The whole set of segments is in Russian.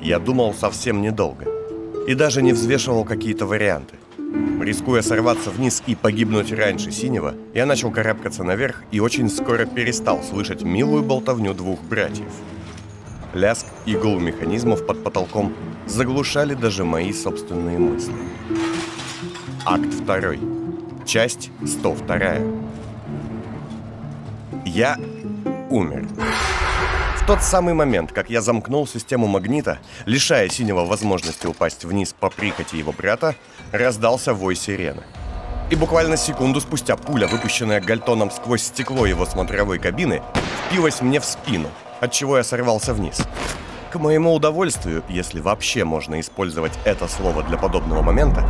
Я думал совсем недолго. И даже не взвешивал какие-то варианты. Рискуя сорваться вниз и погибнуть раньше синего, я начал карабкаться наверх и очень скоро перестал слышать милую болтовню двух братьев. Ляск игл механизмов под потолком заглушали даже мои собственные мысли. Акт 2. Часть 102. Я умер. В тот самый момент, как я замкнул систему магнита, лишая синего возможности упасть вниз по прихоти его брата, раздался вой сирены. И буквально секунду спустя пуля, выпущенная Гальтоном сквозь стекло его смотровой кабины, впилась мне в спину, от чего я сорвался вниз. К моему удовольствию, если вообще можно использовать это слово для подобного момента,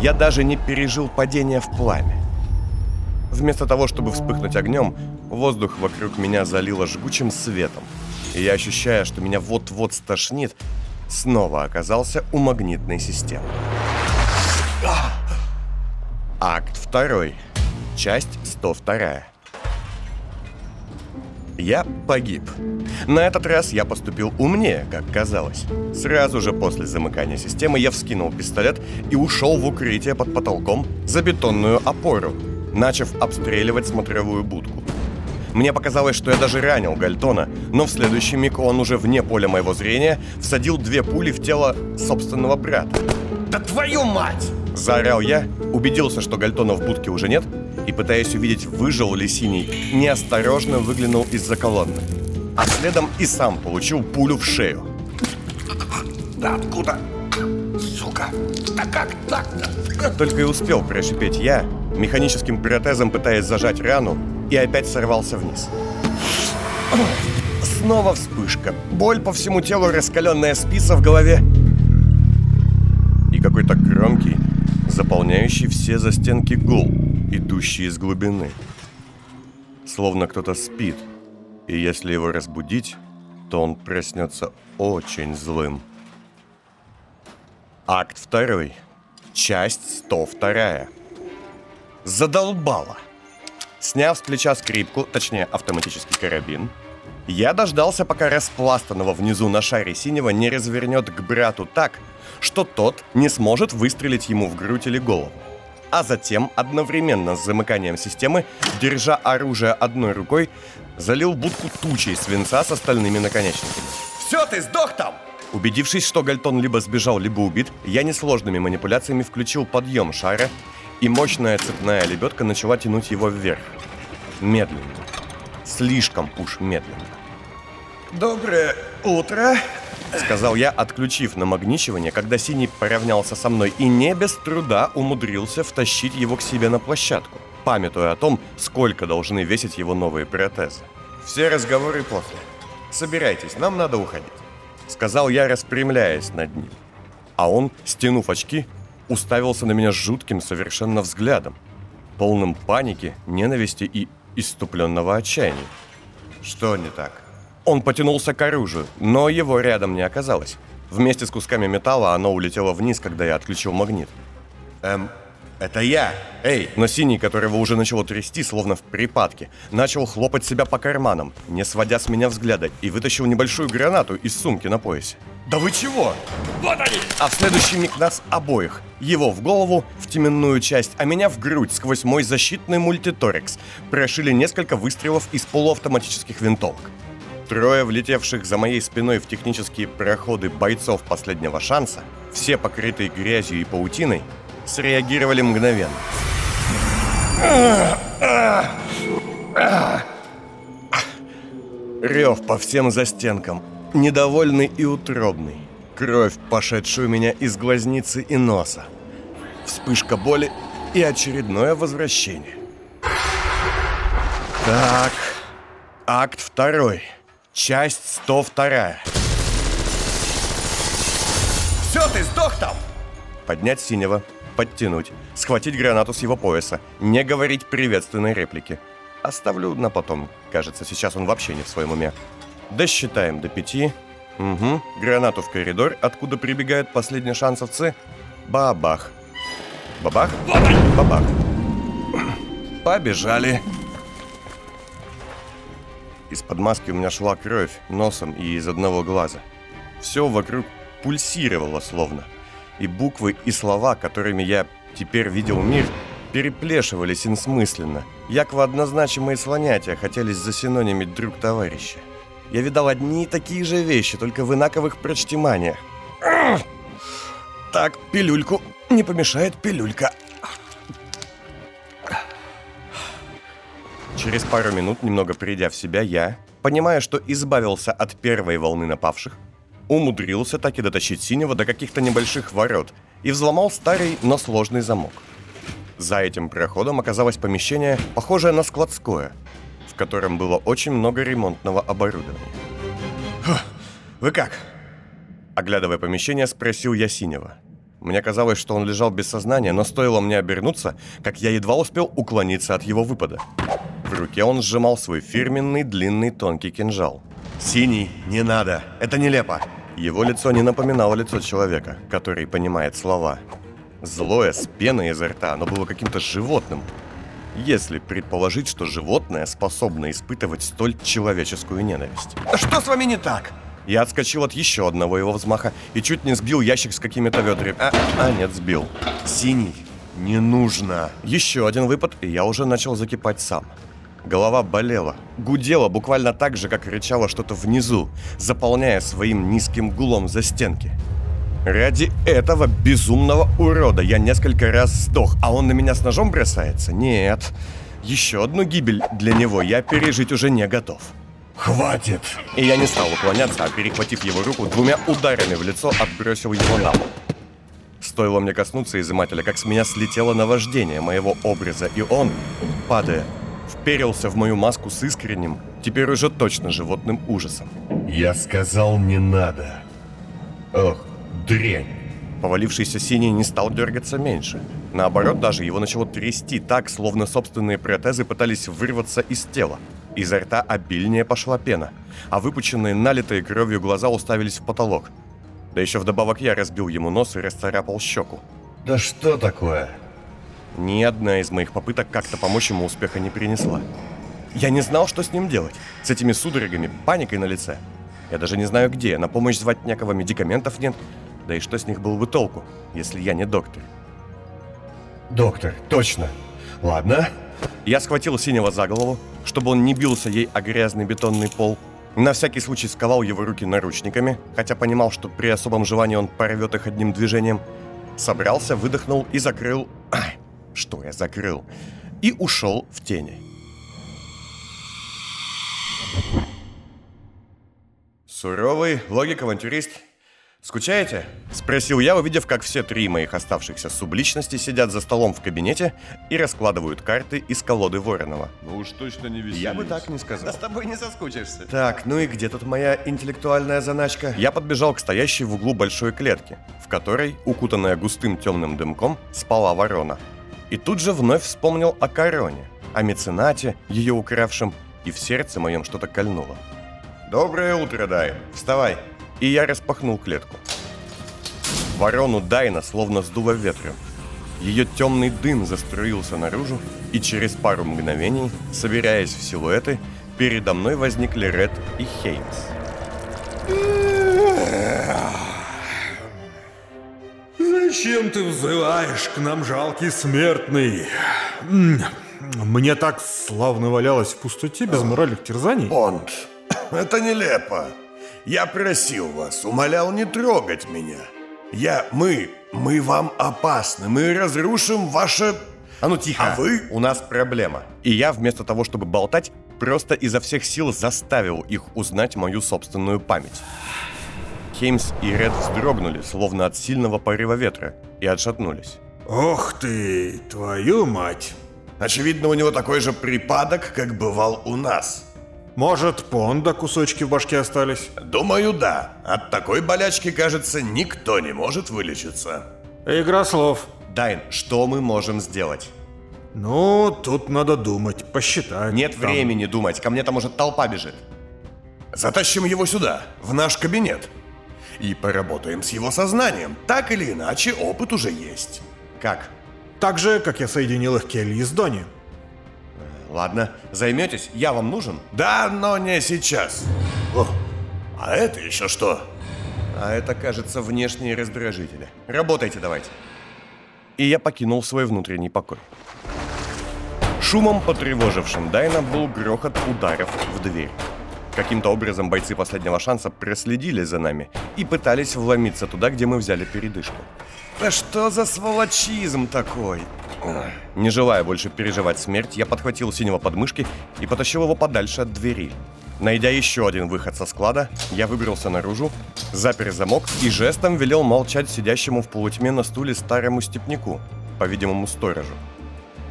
я даже не пережил падение в пламя. Вместо того, чтобы вспыхнуть огнем, воздух вокруг меня залило жгучим светом, и я, ощущая, что меня вот-вот стошнит, снова оказался у магнитной системы. Акт 2. Часть 102. Я погиб. На этот раз я поступил умнее, как казалось. Сразу же после замыкания системы я вскинул пистолет и ушел в укрытие под потолком за бетонную опору, начав обстреливать смотровую будку. Мне показалось, что я даже ранил Гальтона, но в следующий миг он уже вне поля моего зрения всадил две пули в тело собственного брата. «Да твою мать!» Заорал я, убедился, что Гальтона в будке уже нет, и, пытаясь увидеть, выжил ли синий, неосторожно выглянул из-за колонны. А следом и сам получил пулю в шею. «Да откуда? Сука! Да как так-то?» Только и успел прошипеть я, механическим протезом пытаясь зажать рану, и опять сорвался вниз. Снова вспышка. Боль по всему телу, раскаленная спица в голове. И какой-то громкий, заполняющий все застенки гул, идущий из глубины. Словно кто-то спит, и если его разбудить, то он проснется очень злым. Акт второй. Часть 102. Задолбало. Сняв с плеча скрипку, точнее автоматический карабин, я дождался, пока распластанного внизу на шаре синего не развернет к брату так, что тот не сможет выстрелить ему в грудь или голову. А затем, одновременно с замыканием системы, держа оружие одной рукой, залил будку тучей свинца с остальными наконечниками. Все, ты сдох там! Убедившись, что Гальтон либо сбежал, либо убит, я несложными манипуляциями включил подъем шара, и мощная цепная лебедка начала тянуть его вверх. Медленно. Слишком уж медленно. Доброе утро. Сказал я, отключив намагничивание, когда Синий поравнялся со мной и не без труда умудрился втащить его к себе на площадку, памятуя о том, сколько должны весить его новые протезы. «Все разговоры после. Собирайтесь, нам надо уходить», — сказал я, распрямляясь над ним. А он, стянув очки, уставился на меня жутким совершенно взглядом, полным паники, ненависти и иступленного отчаяния. «Что не так?» Он потянулся к оружию, но его рядом не оказалось. Вместе с кусками металла оно улетело вниз, когда я отключил магнит. Эм, это я. Эй, но синий, которого уже начало трясти, словно в припадке, начал хлопать себя по карманам, не сводя с меня взгляда, и вытащил небольшую гранату из сумки на поясе. Да вы чего? Вот они! А в следующий миг нас обоих. Его в голову, в теменную часть, а меня в грудь сквозь мой защитный мультиторекс. Прошили несколько выстрелов из полуавтоматических винтовок. Трое влетевших за моей спиной в технические проходы бойцов последнего шанса, все покрытые грязью и паутиной, среагировали мгновенно. Рев по всем застенкам, недовольный и утробный. Кровь, пошедшую у меня из глазницы и носа. Вспышка боли и очередное возвращение. Так, акт второй. Часть 102. Все, ты сдох там! Поднять синего, подтянуть, схватить гранату с его пояса, не говорить приветственной реплики. Оставлю на потом. Кажется, сейчас он вообще не в своем уме. Досчитаем до пяти. Угу. Гранату в коридор, откуда прибегают последние шансовцы. Бабах. Бабах? Бабах. Побежали. Из-под маски у меня шла кровь носом и из одного глаза. Все вокруг пульсировало словно. И буквы и слова, которыми я теперь видел мир, переплешивались инсмысленно, як в однозначимые слонятия хотелись за синонимить друг товарища. Я видал одни и такие же вещи, только в инаковых прочтиманиях. Так, пилюльку. Не помешает пилюлька. Через пару минут, немного придя в себя, я, понимая, что избавился от первой волны напавших, умудрился так и дотащить синего до каких-то небольших ворот и взломал старый, но сложный замок. За этим проходом оказалось помещение, похожее на складское, в котором было очень много ремонтного оборудования. «Вы как?» Оглядывая помещение, спросил я Синего. Мне казалось, что он лежал без сознания, но стоило мне обернуться, как я едва успел уклониться от его выпада. В руке он сжимал свой фирменный длинный тонкий кинжал. «Синий, не надо! Это нелепо!» Его лицо не напоминало лицо человека, который понимает слова. Злое, с пеной изо рта, оно было каким-то животным. Если предположить, что животное способно испытывать столь человеческую ненависть. Что с вами не так? Я отскочил от еще одного его взмаха и чуть не сбил ящик с какими-то ведрами. А, а нет, сбил. Синий. Не нужно. Еще один выпад, и я уже начал закипать сам. Голова болела, гудела буквально так же, как рычало что-то внизу, заполняя своим низким гулом за стенки. Ради этого безумного урода я несколько раз сдох, а он на меня с ножом бросается? Нет. Еще одну гибель для него я пережить уже не готов. Хватит! И я не стал уклоняться, а перехватив его руку, двумя ударами в лицо отбросил его на пол. Стоило мне коснуться изымателя, как с меня слетело наваждение моего образа, и он, падая, вперился в мою маску с искренним, теперь уже точно животным ужасом. Я сказал не надо. Ох, дрянь. Повалившийся синий не стал дергаться меньше. Наоборот, даже его начало трясти так, словно собственные протезы пытались вырваться из тела. Изо рта обильнее пошла пена, а выпученные, налитые кровью глаза уставились в потолок. Да еще вдобавок я разбил ему нос и расцарапал щеку. Да что такое? Ни одна из моих попыток как-то помочь ему успеха не принесла. Я не знал, что с ним делать. С этими судорогами, паникой на лице. Я даже не знаю где, на помощь звать некого медикаментов нет. Да и что с них было бы толку, если я не доктор? Доктор, точно. Ладно. Я схватил синего за голову, чтобы он не бился ей о грязный бетонный пол. На всякий случай сковал его руки наручниками, хотя понимал, что при особом желании он порвет их одним движением. Собрался, выдохнул и закрыл... Ай, что я закрыл? И ушел в тени. Суровый логик-авантюрист «Скучаете?» – спросил я, увидев, как все три моих оставшихся субличности сидят за столом в кабинете и раскладывают карты из колоды Воронова. Ну уж точно не веселись. Я бы так не сказал. Да с тобой не соскучишься. Так, ну и где тут моя интеллектуальная заначка? Я подбежал к стоящей в углу большой клетке, в которой, укутанная густым темным дымком, спала ворона. И тут же вновь вспомнил о короне, о меценате, ее укравшем, и в сердце моем что-то кольнуло. «Доброе утро, Дай. Вставай!» И я распахнул клетку. Ворону Дайна словно сдуло ветром. Ее темный дым заструился наружу, и через пару мгновений, собираясь в силуэты, передо мной возникли Ред и Хеймс. Зачем ты взываешь к нам, жалкий смертный? Мне так славно валялось в пустоте без моральных терзаний. Бонд, это нелепо. Я просил вас, умолял не трогать меня. Я, мы, мы вам опасны, мы разрушим ваше... А ну тихо, А вы? у нас проблема. И я вместо того, чтобы болтать, просто изо всех сил заставил их узнать мою собственную память. Хеймс и Ред вздрогнули, словно от сильного порыва ветра, и отшатнулись. Ох ты, твою мать. Очевидно, у него такой же припадок, как бывал у нас. Может, понда кусочки в башке остались? Думаю, да. От такой болячки, кажется, никто не может вылечиться. Игра слов. Дайн, что мы можем сделать? Ну, тут надо думать, посчитать. Нет там. времени думать, ко мне там уже толпа бежит. Затащим его сюда, в наш кабинет. И поработаем с его сознанием. Так или иначе, опыт уже есть. Как? Так же, как я соединил их Келли с Дони. Ладно, займетесь? Я вам нужен? Да, но не сейчас. О, а это еще что? А это, кажется, внешние раздражители. Работайте давайте. И я покинул свой внутренний покой. Шумом, потревожившим Дайна, был грохот ударов в дверь. Каким-то образом бойцы последнего шанса проследили за нами и пытались вломиться туда, где мы взяли передышку. Да что за сволочизм такой? Не желая больше переживать смерть, я подхватил синего подмышки и потащил его подальше от двери. Найдя еще один выход со склада, я выбрался наружу, запер замок и жестом велел молчать сидящему в полутьме на стуле старому степняку, по-видимому, сторожу.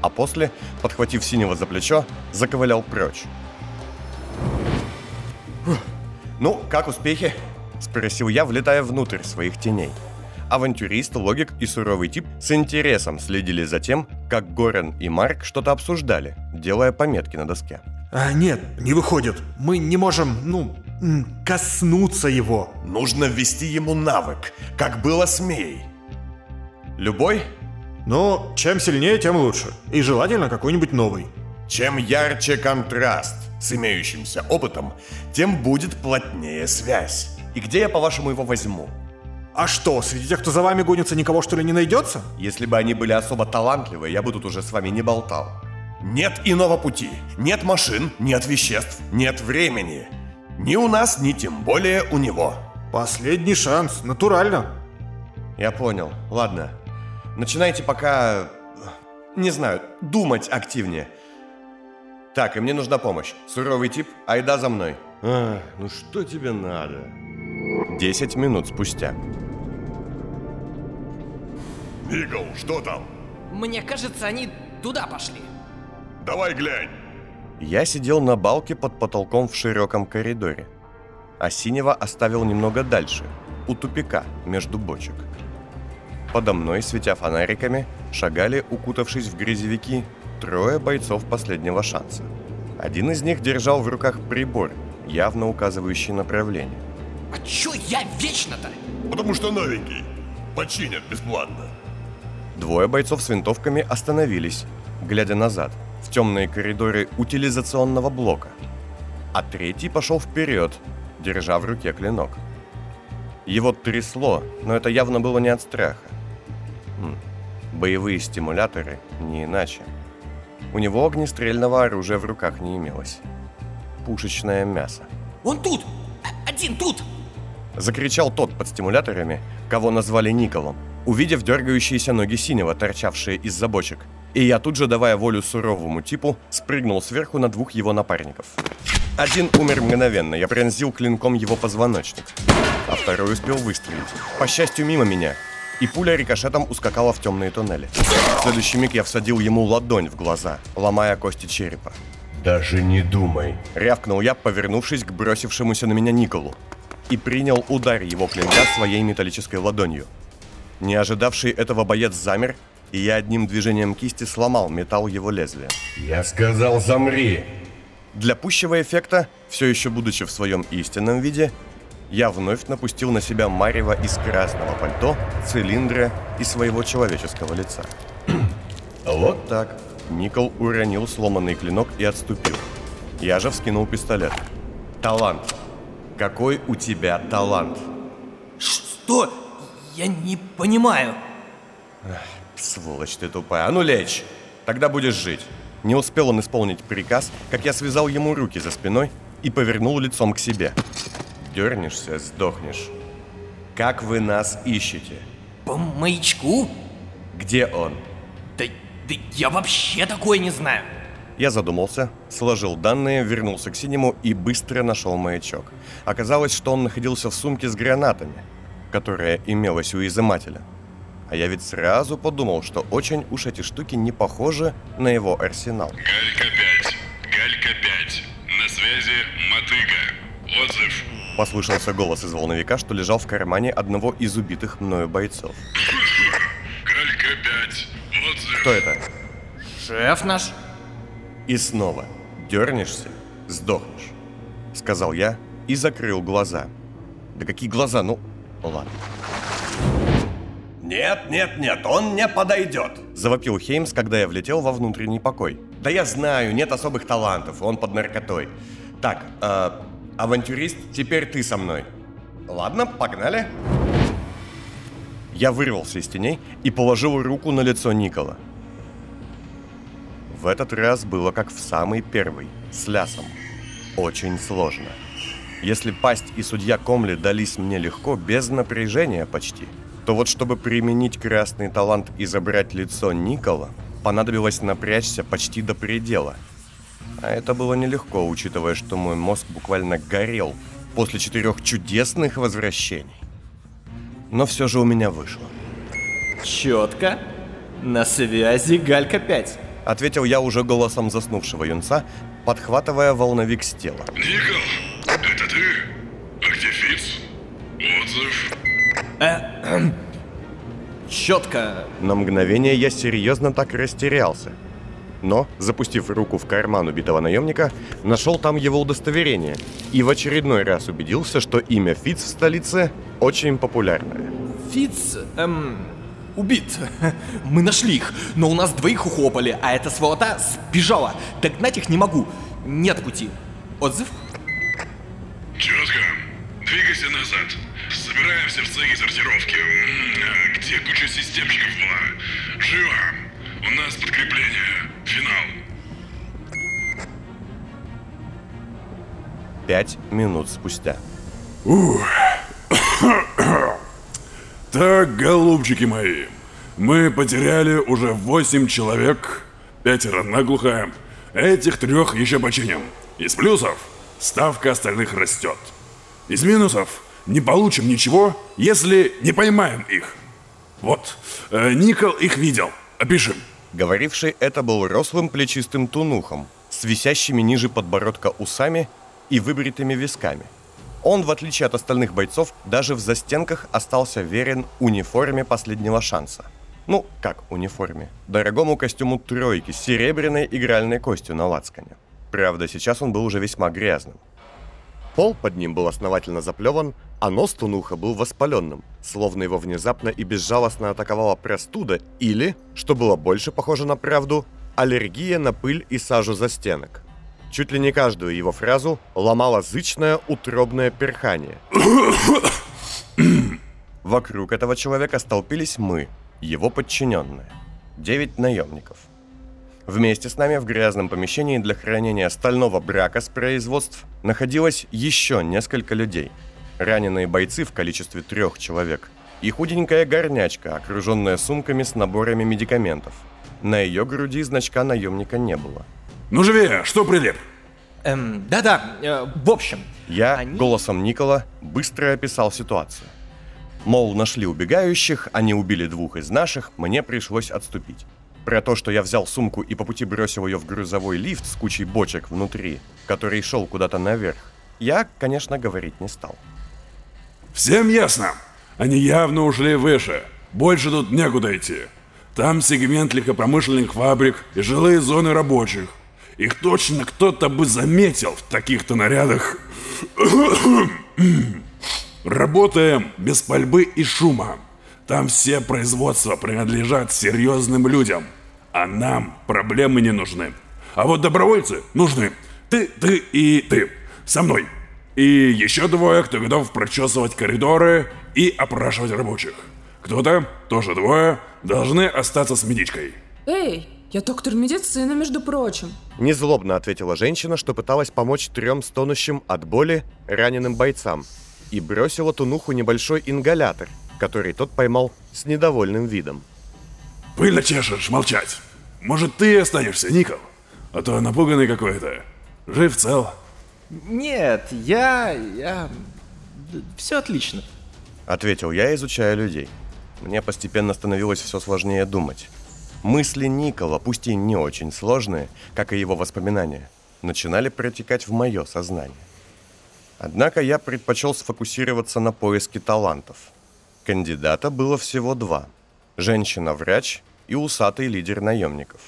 А после, подхватив синего за плечо, заковылял прочь. «Ну, как успехи?» – спросил я, влетая внутрь своих теней. Авантюрист, логик и суровый тип с интересом следили за тем, как Горен и Марк что-то обсуждали, делая пометки на доске. А, нет, не выходит. Мы не можем, ну, коснуться его. Нужно ввести ему навык, как было с Мей. Любой? Ну, чем сильнее, тем лучше. И желательно какой-нибудь новый. Чем ярче контраст с имеющимся опытом, тем будет плотнее связь. И где я, по-вашему, его возьму? А что, среди тех, кто за вами гонится, никого что ли не найдется? Если бы они были особо талантливы, я бы тут уже с вами не болтал. Нет иного пути. Нет машин, нет веществ, нет времени. Ни у нас, ни тем более у него. Последний шанс, натурально. Я понял. Ладно. Начинайте пока... Не знаю, думать активнее. Так, и мне нужна помощь. Суровый тип, айда за мной. А, ну что тебе надо? Десять минут спустя. Игл, что там? Мне кажется, они туда пошли. Давай глянь. Я сидел на балке под потолком в широком коридоре, а синего оставил немного дальше, у тупика между бочек. Подо мной, светя фонариками, шагали, укутавшись в грязевики, трое бойцов последнего шанса. Один из них держал в руках прибор, явно указывающий направление. А чё я вечно-то? Потому что новенький. Починят бесплатно. Двое бойцов с винтовками остановились, глядя назад, в темные коридоры утилизационного блока. А третий пошел вперед, держа в руке клинок. Его трясло, но это явно было не от страха. Хм. Боевые стимуляторы не иначе. У него огнестрельного оружия в руках не имелось. Пушечное мясо. Он тут! Один тут! Закричал тот под стимуляторами, кого назвали Николом, увидев дергающиеся ноги синего, торчавшие из-за бочек. И я тут же, давая волю суровому типу, спрыгнул сверху на двух его напарников. Один умер мгновенно, я пронзил клинком его позвоночник, а второй успел выстрелить. По счастью, мимо меня, и пуля рикошетом ускакала в темные туннели. В следующий миг я всадил ему ладонь в глаза, ломая кости черепа. «Даже не думай!» Рявкнул я, повернувшись к бросившемуся на меня Николу, и принял удар его клинка своей металлической ладонью. Не ожидавший этого боец замер, и я одним движением кисти сломал металл его лезвия. «Я сказал, замри!» Для пущего эффекта, все еще будучи в своем истинном виде, я вновь напустил на себя марево из красного пальто, цилиндра и своего человеческого лица. Вот так. Никол уронил сломанный клинок и отступил. Я же вскинул пистолет. Талант. Какой у тебя талант? Что? Я не понимаю. Эх, сволочь ты тупая. А ну лечь. Тогда будешь жить. Не успел он исполнить приказ, как я связал ему руки за спиной и повернул лицом к себе. Дернешься, сдохнешь. Как вы нас ищете? По маячку? Где он? Да, да я вообще такое не знаю. Я задумался, сложил данные, вернулся к синему и быстро нашел маячок. Оказалось, что он находился в сумке с гранатами, которая имелась у изымателя. А я ведь сразу подумал, что очень уж эти штуки не похожи на его арсенал. Галька 5. Галька 5. На связи Мотыга. Отзыв. Послышался голос из волновика, что лежал в кармане одного из убитых мною бойцов. Галька 5. Отзыв. Кто это? Шеф наш? И снова. Дернешься, сдохнешь. Сказал я и закрыл глаза. Да какие глаза? Ну, ладно. Нет, нет, нет, он не подойдет. Завопил Хеймс, когда я влетел во внутренний покой. Да я знаю, нет особых талантов, он под наркотой. Так, э, авантюрист, теперь ты со мной. Ладно, погнали. Я вырвался из теней и положил руку на лицо Никола. В этот раз было как в самый первый, с лясом. Очень сложно. Если пасть и судья Комли дались мне легко, без напряжения почти, то вот чтобы применить красный талант и забрать лицо Никола, понадобилось напрячься почти до предела. А это было нелегко, учитывая, что мой мозг буквально горел после четырех чудесных возвращений. Но все же у меня вышло. Четко. На связи Галька 5. Ответил я уже голосом заснувшего юнца, подхватывая волновик с тела. Никол, Четко. На мгновение я серьезно так растерялся. Но, запустив руку в карман убитого наемника, нашел там его удостоверение и в очередной раз убедился, что имя Фиц в столице очень популярное. Фиц, эм, убит. Мы нашли их, но у нас двоих ухлопали, а эта сволота сбежала. Догнать их не могу. Нет пути. Отзыв? Четко. Двигайся назад. Собираемся в цеге сортировки. А Где куча системщиков была? Живо. У нас подкрепление. Финал. Пять минут спустя. Так, голубчики мои, мы потеряли уже восемь человек, пятеро наглухо, этих трех еще починим. Из плюсов ставка остальных растет. Из минусов не получим ничего, если не поймаем их. Вот, э, Никол их видел, опишем. Говоривший это был рослым плечистым тунухом, с висящими ниже подбородка усами и выбритыми висками. Он, в отличие от остальных бойцов, даже в застенках остался верен униформе последнего шанса. Ну, как униформе? Дорогому костюму тройки с серебряной игральной костью на лацкане. Правда, сейчас он был уже весьма грязным. Пол под ним был основательно заплеван, а нос Тунуха был воспаленным, словно его внезапно и безжалостно атаковала простуда или, что было больше похоже на правду, аллергия на пыль и сажу за стенок. Чуть ли не каждую его фразу ломало зычное утробное перхание. Вокруг этого человека столпились мы, его подчиненные. Девять наемников. Вместе с нами в грязном помещении для хранения стального брака с производств находилось еще несколько людей. Раненые бойцы в количестве трех человек и худенькая горнячка, окруженная сумками с наборами медикаментов. На ее груди значка наемника не было. Ну живее, что прилип? Эм, да-да, э, в общем. Я они- голосом Никола быстро описал ситуацию. Мол, нашли убегающих, они убили двух из наших, мне пришлось отступить. Про то, что я взял сумку и по пути бросил ее в грузовой лифт с кучей бочек внутри, который шел куда-то наверх, я, конечно, говорить не стал. Всем ясно? Они явно ушли выше. Больше тут некуда идти. Там сегмент легкопромышленных фабрик и жилые зоны рабочих. Их точно кто-то бы заметил в таких-то нарядах. Работаем без пальбы и шума. Там все производства принадлежат серьезным людям. А нам проблемы не нужны. А вот добровольцы нужны. Ты, ты и ты. Со мной. И еще двое, кто готов прочесывать коридоры и опрашивать рабочих. Кто-то, тоже двое, должны остаться с медичкой. Эй, я доктор медицины, между прочим. Незлобно ответила женщина, что пыталась помочь трем стонущим от боли раненым бойцам, и бросила Тунуху небольшой ингалятор, который тот поймал с недовольным видом. Пыльно чешешь, молчать. Может, ты останешься, Никол? А то напуганный какой-то. Жив цел. Нет, я... я... Все отлично. Ответил я, изучая людей. Мне постепенно становилось все сложнее думать. Мысли Никола, пусть и не очень сложные, как и его воспоминания, начинали протекать в мое сознание. Однако я предпочел сфокусироваться на поиске талантов. Кандидата было всего два. Женщина-врач и усатый лидер наемников.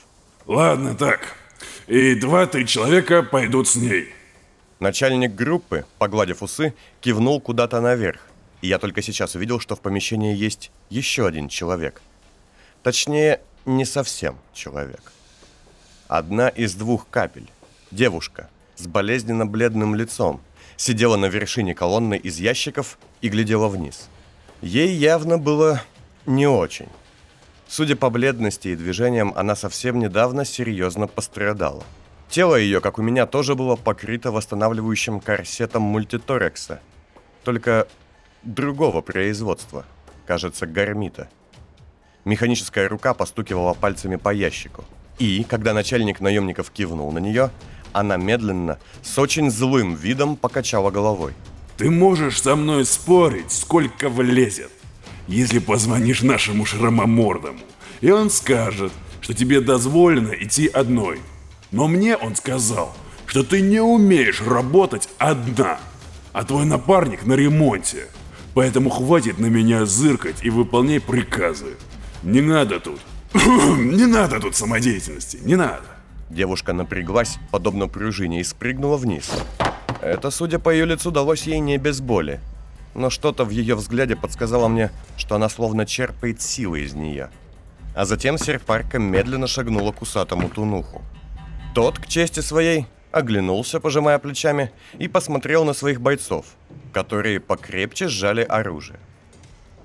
Ладно, так. И два-три человека пойдут с ней. Начальник группы, погладив усы, кивнул куда-то наверх. И я только сейчас увидел, что в помещении есть еще один человек. Точнее, не совсем человек. Одна из двух капель. Девушка с болезненно бледным лицом, сидела на вершине колонны из ящиков и глядела вниз. Ей явно было не очень. Судя по бледности и движениям, она совсем недавно серьезно пострадала. Тело ее, как у меня, тоже было покрыто восстанавливающим корсетом мультиторекса. Только другого производства. Кажется, гармита. Механическая рука постукивала пальцами по ящику. И, когда начальник наемников кивнул на нее, она медленно, с очень злым видом покачала головой. Ты можешь со мной спорить, сколько влезет. Если позвонишь нашему шрамомордому, и он скажет, что тебе дозволено идти одной. Но мне он сказал, что ты не умеешь работать одна, а твой напарник на ремонте. Поэтому хватит на меня зыркать и выполняй приказы. Не надо тут. не надо тут самодеятельности, не надо. Девушка напряглась, подобно пружине, и спрыгнула вниз. Это, судя по ее лицу, далось ей не без боли. Но что-то в ее взгляде подсказало мне, что она словно черпает силы из нее. А затем серпарка медленно шагнула к усатому тунуху. Тот, к чести своей, оглянулся, пожимая плечами, и посмотрел на своих бойцов, которые покрепче сжали оружие.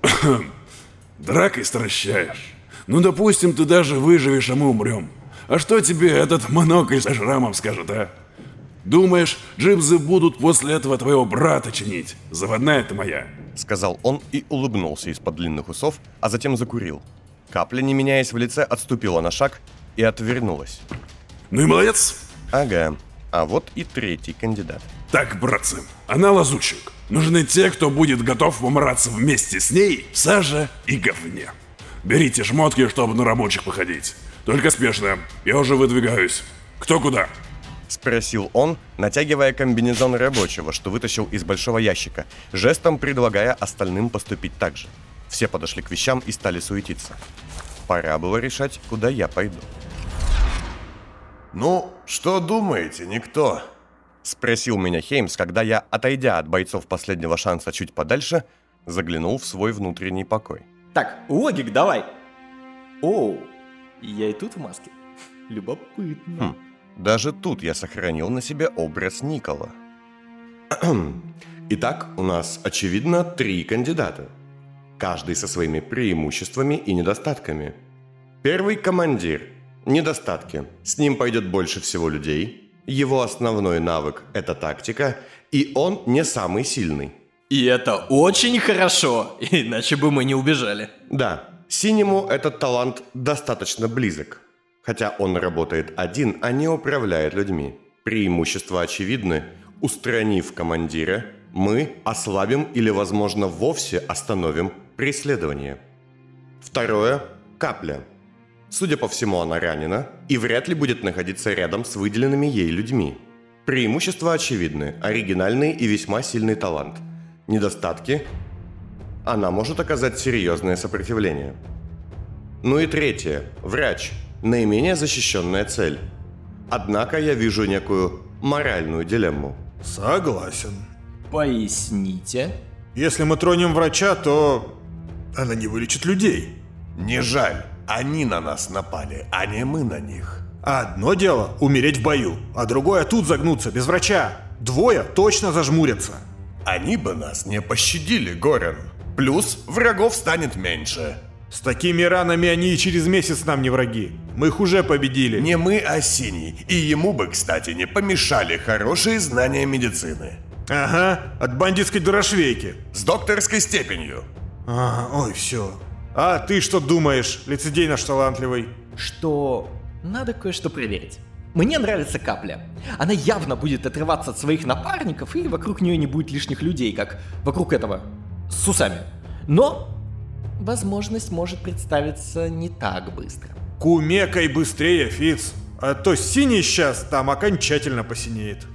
Дракой стращаешь. Ну, допустим, ты даже выживешь, а мы умрем. А что тебе этот монокль со шрамом скажет, а? Думаешь, джипсы будут после этого твоего брата чинить? Заводная ты моя. Сказал он и улыбнулся из-под длинных усов, а затем закурил. Капля, не меняясь в лице, отступила на шаг и отвернулась. Ну и молодец. Ага. А вот и третий кандидат. Так, братцы, она лазучик. Нужны те, кто будет готов помраться вместе с ней в саже и говне. Берите шмотки, чтобы на рабочих походить. Только спешно, я уже выдвигаюсь. Кто куда? Спросил он, натягивая комбинезон рабочего, что вытащил из большого ящика, жестом предлагая остальным поступить так же. Все подошли к вещам и стали суетиться. Пора было решать, куда я пойду. Ну, что думаете, никто? Спросил меня Хеймс, когда я, отойдя от бойцов последнего шанса чуть подальше, заглянул в свой внутренний покой. Так, логик давай. О, я и тут в маске. Любопытно. Хм, даже тут я сохранил на себе образ Никола. Итак, у нас, очевидно, три кандидата. Каждый со своими преимуществами и недостатками. Первый – командир. Недостатки. С ним пойдет больше всего людей. Его основной навык – это тактика. И он не самый сильный. И это очень хорошо, иначе бы мы не убежали. Да, синему этот талант достаточно близок. Хотя он работает один, а не управляет людьми. Преимущества очевидны. Устранив командира, мы ослабим или, возможно, вовсе остановим преследование. Второе – капля. Судя по всему, она ранена и вряд ли будет находиться рядом с выделенными ей людьми. Преимущества очевидны, оригинальный и весьма сильный талант. Недостатки – она может оказать серьезное сопротивление. Ну и третье – врач – наименее защищенная цель. Однако я вижу некую моральную дилемму. Согласен. Поясните. Если мы тронем врача, то она не вылечит людей. Не жаль, они на нас напали, а не мы на них. Одно дело умереть в бою, а другое тут загнуться без врача. Двое точно зажмурятся. Они бы нас не пощадили, Горен. Плюс врагов станет меньше. С такими ранами они и через месяц нам не враги. Мы их уже победили. Не мы, а Синий. И ему бы, кстати, не помешали хорошие знания медицины. Ага, от бандитской дурошвейки. С докторской степенью. А, ой, все. А ты что думаешь, лицедей наш талантливый? Что надо кое-что проверить. Мне нравится капля. Она явно будет отрываться от своих напарников, и вокруг нее не будет лишних людей, как вокруг этого, с усами. Но возможность может представиться не так быстро. Кумекай быстрее, Фиц, а то синий сейчас там окончательно посинеет.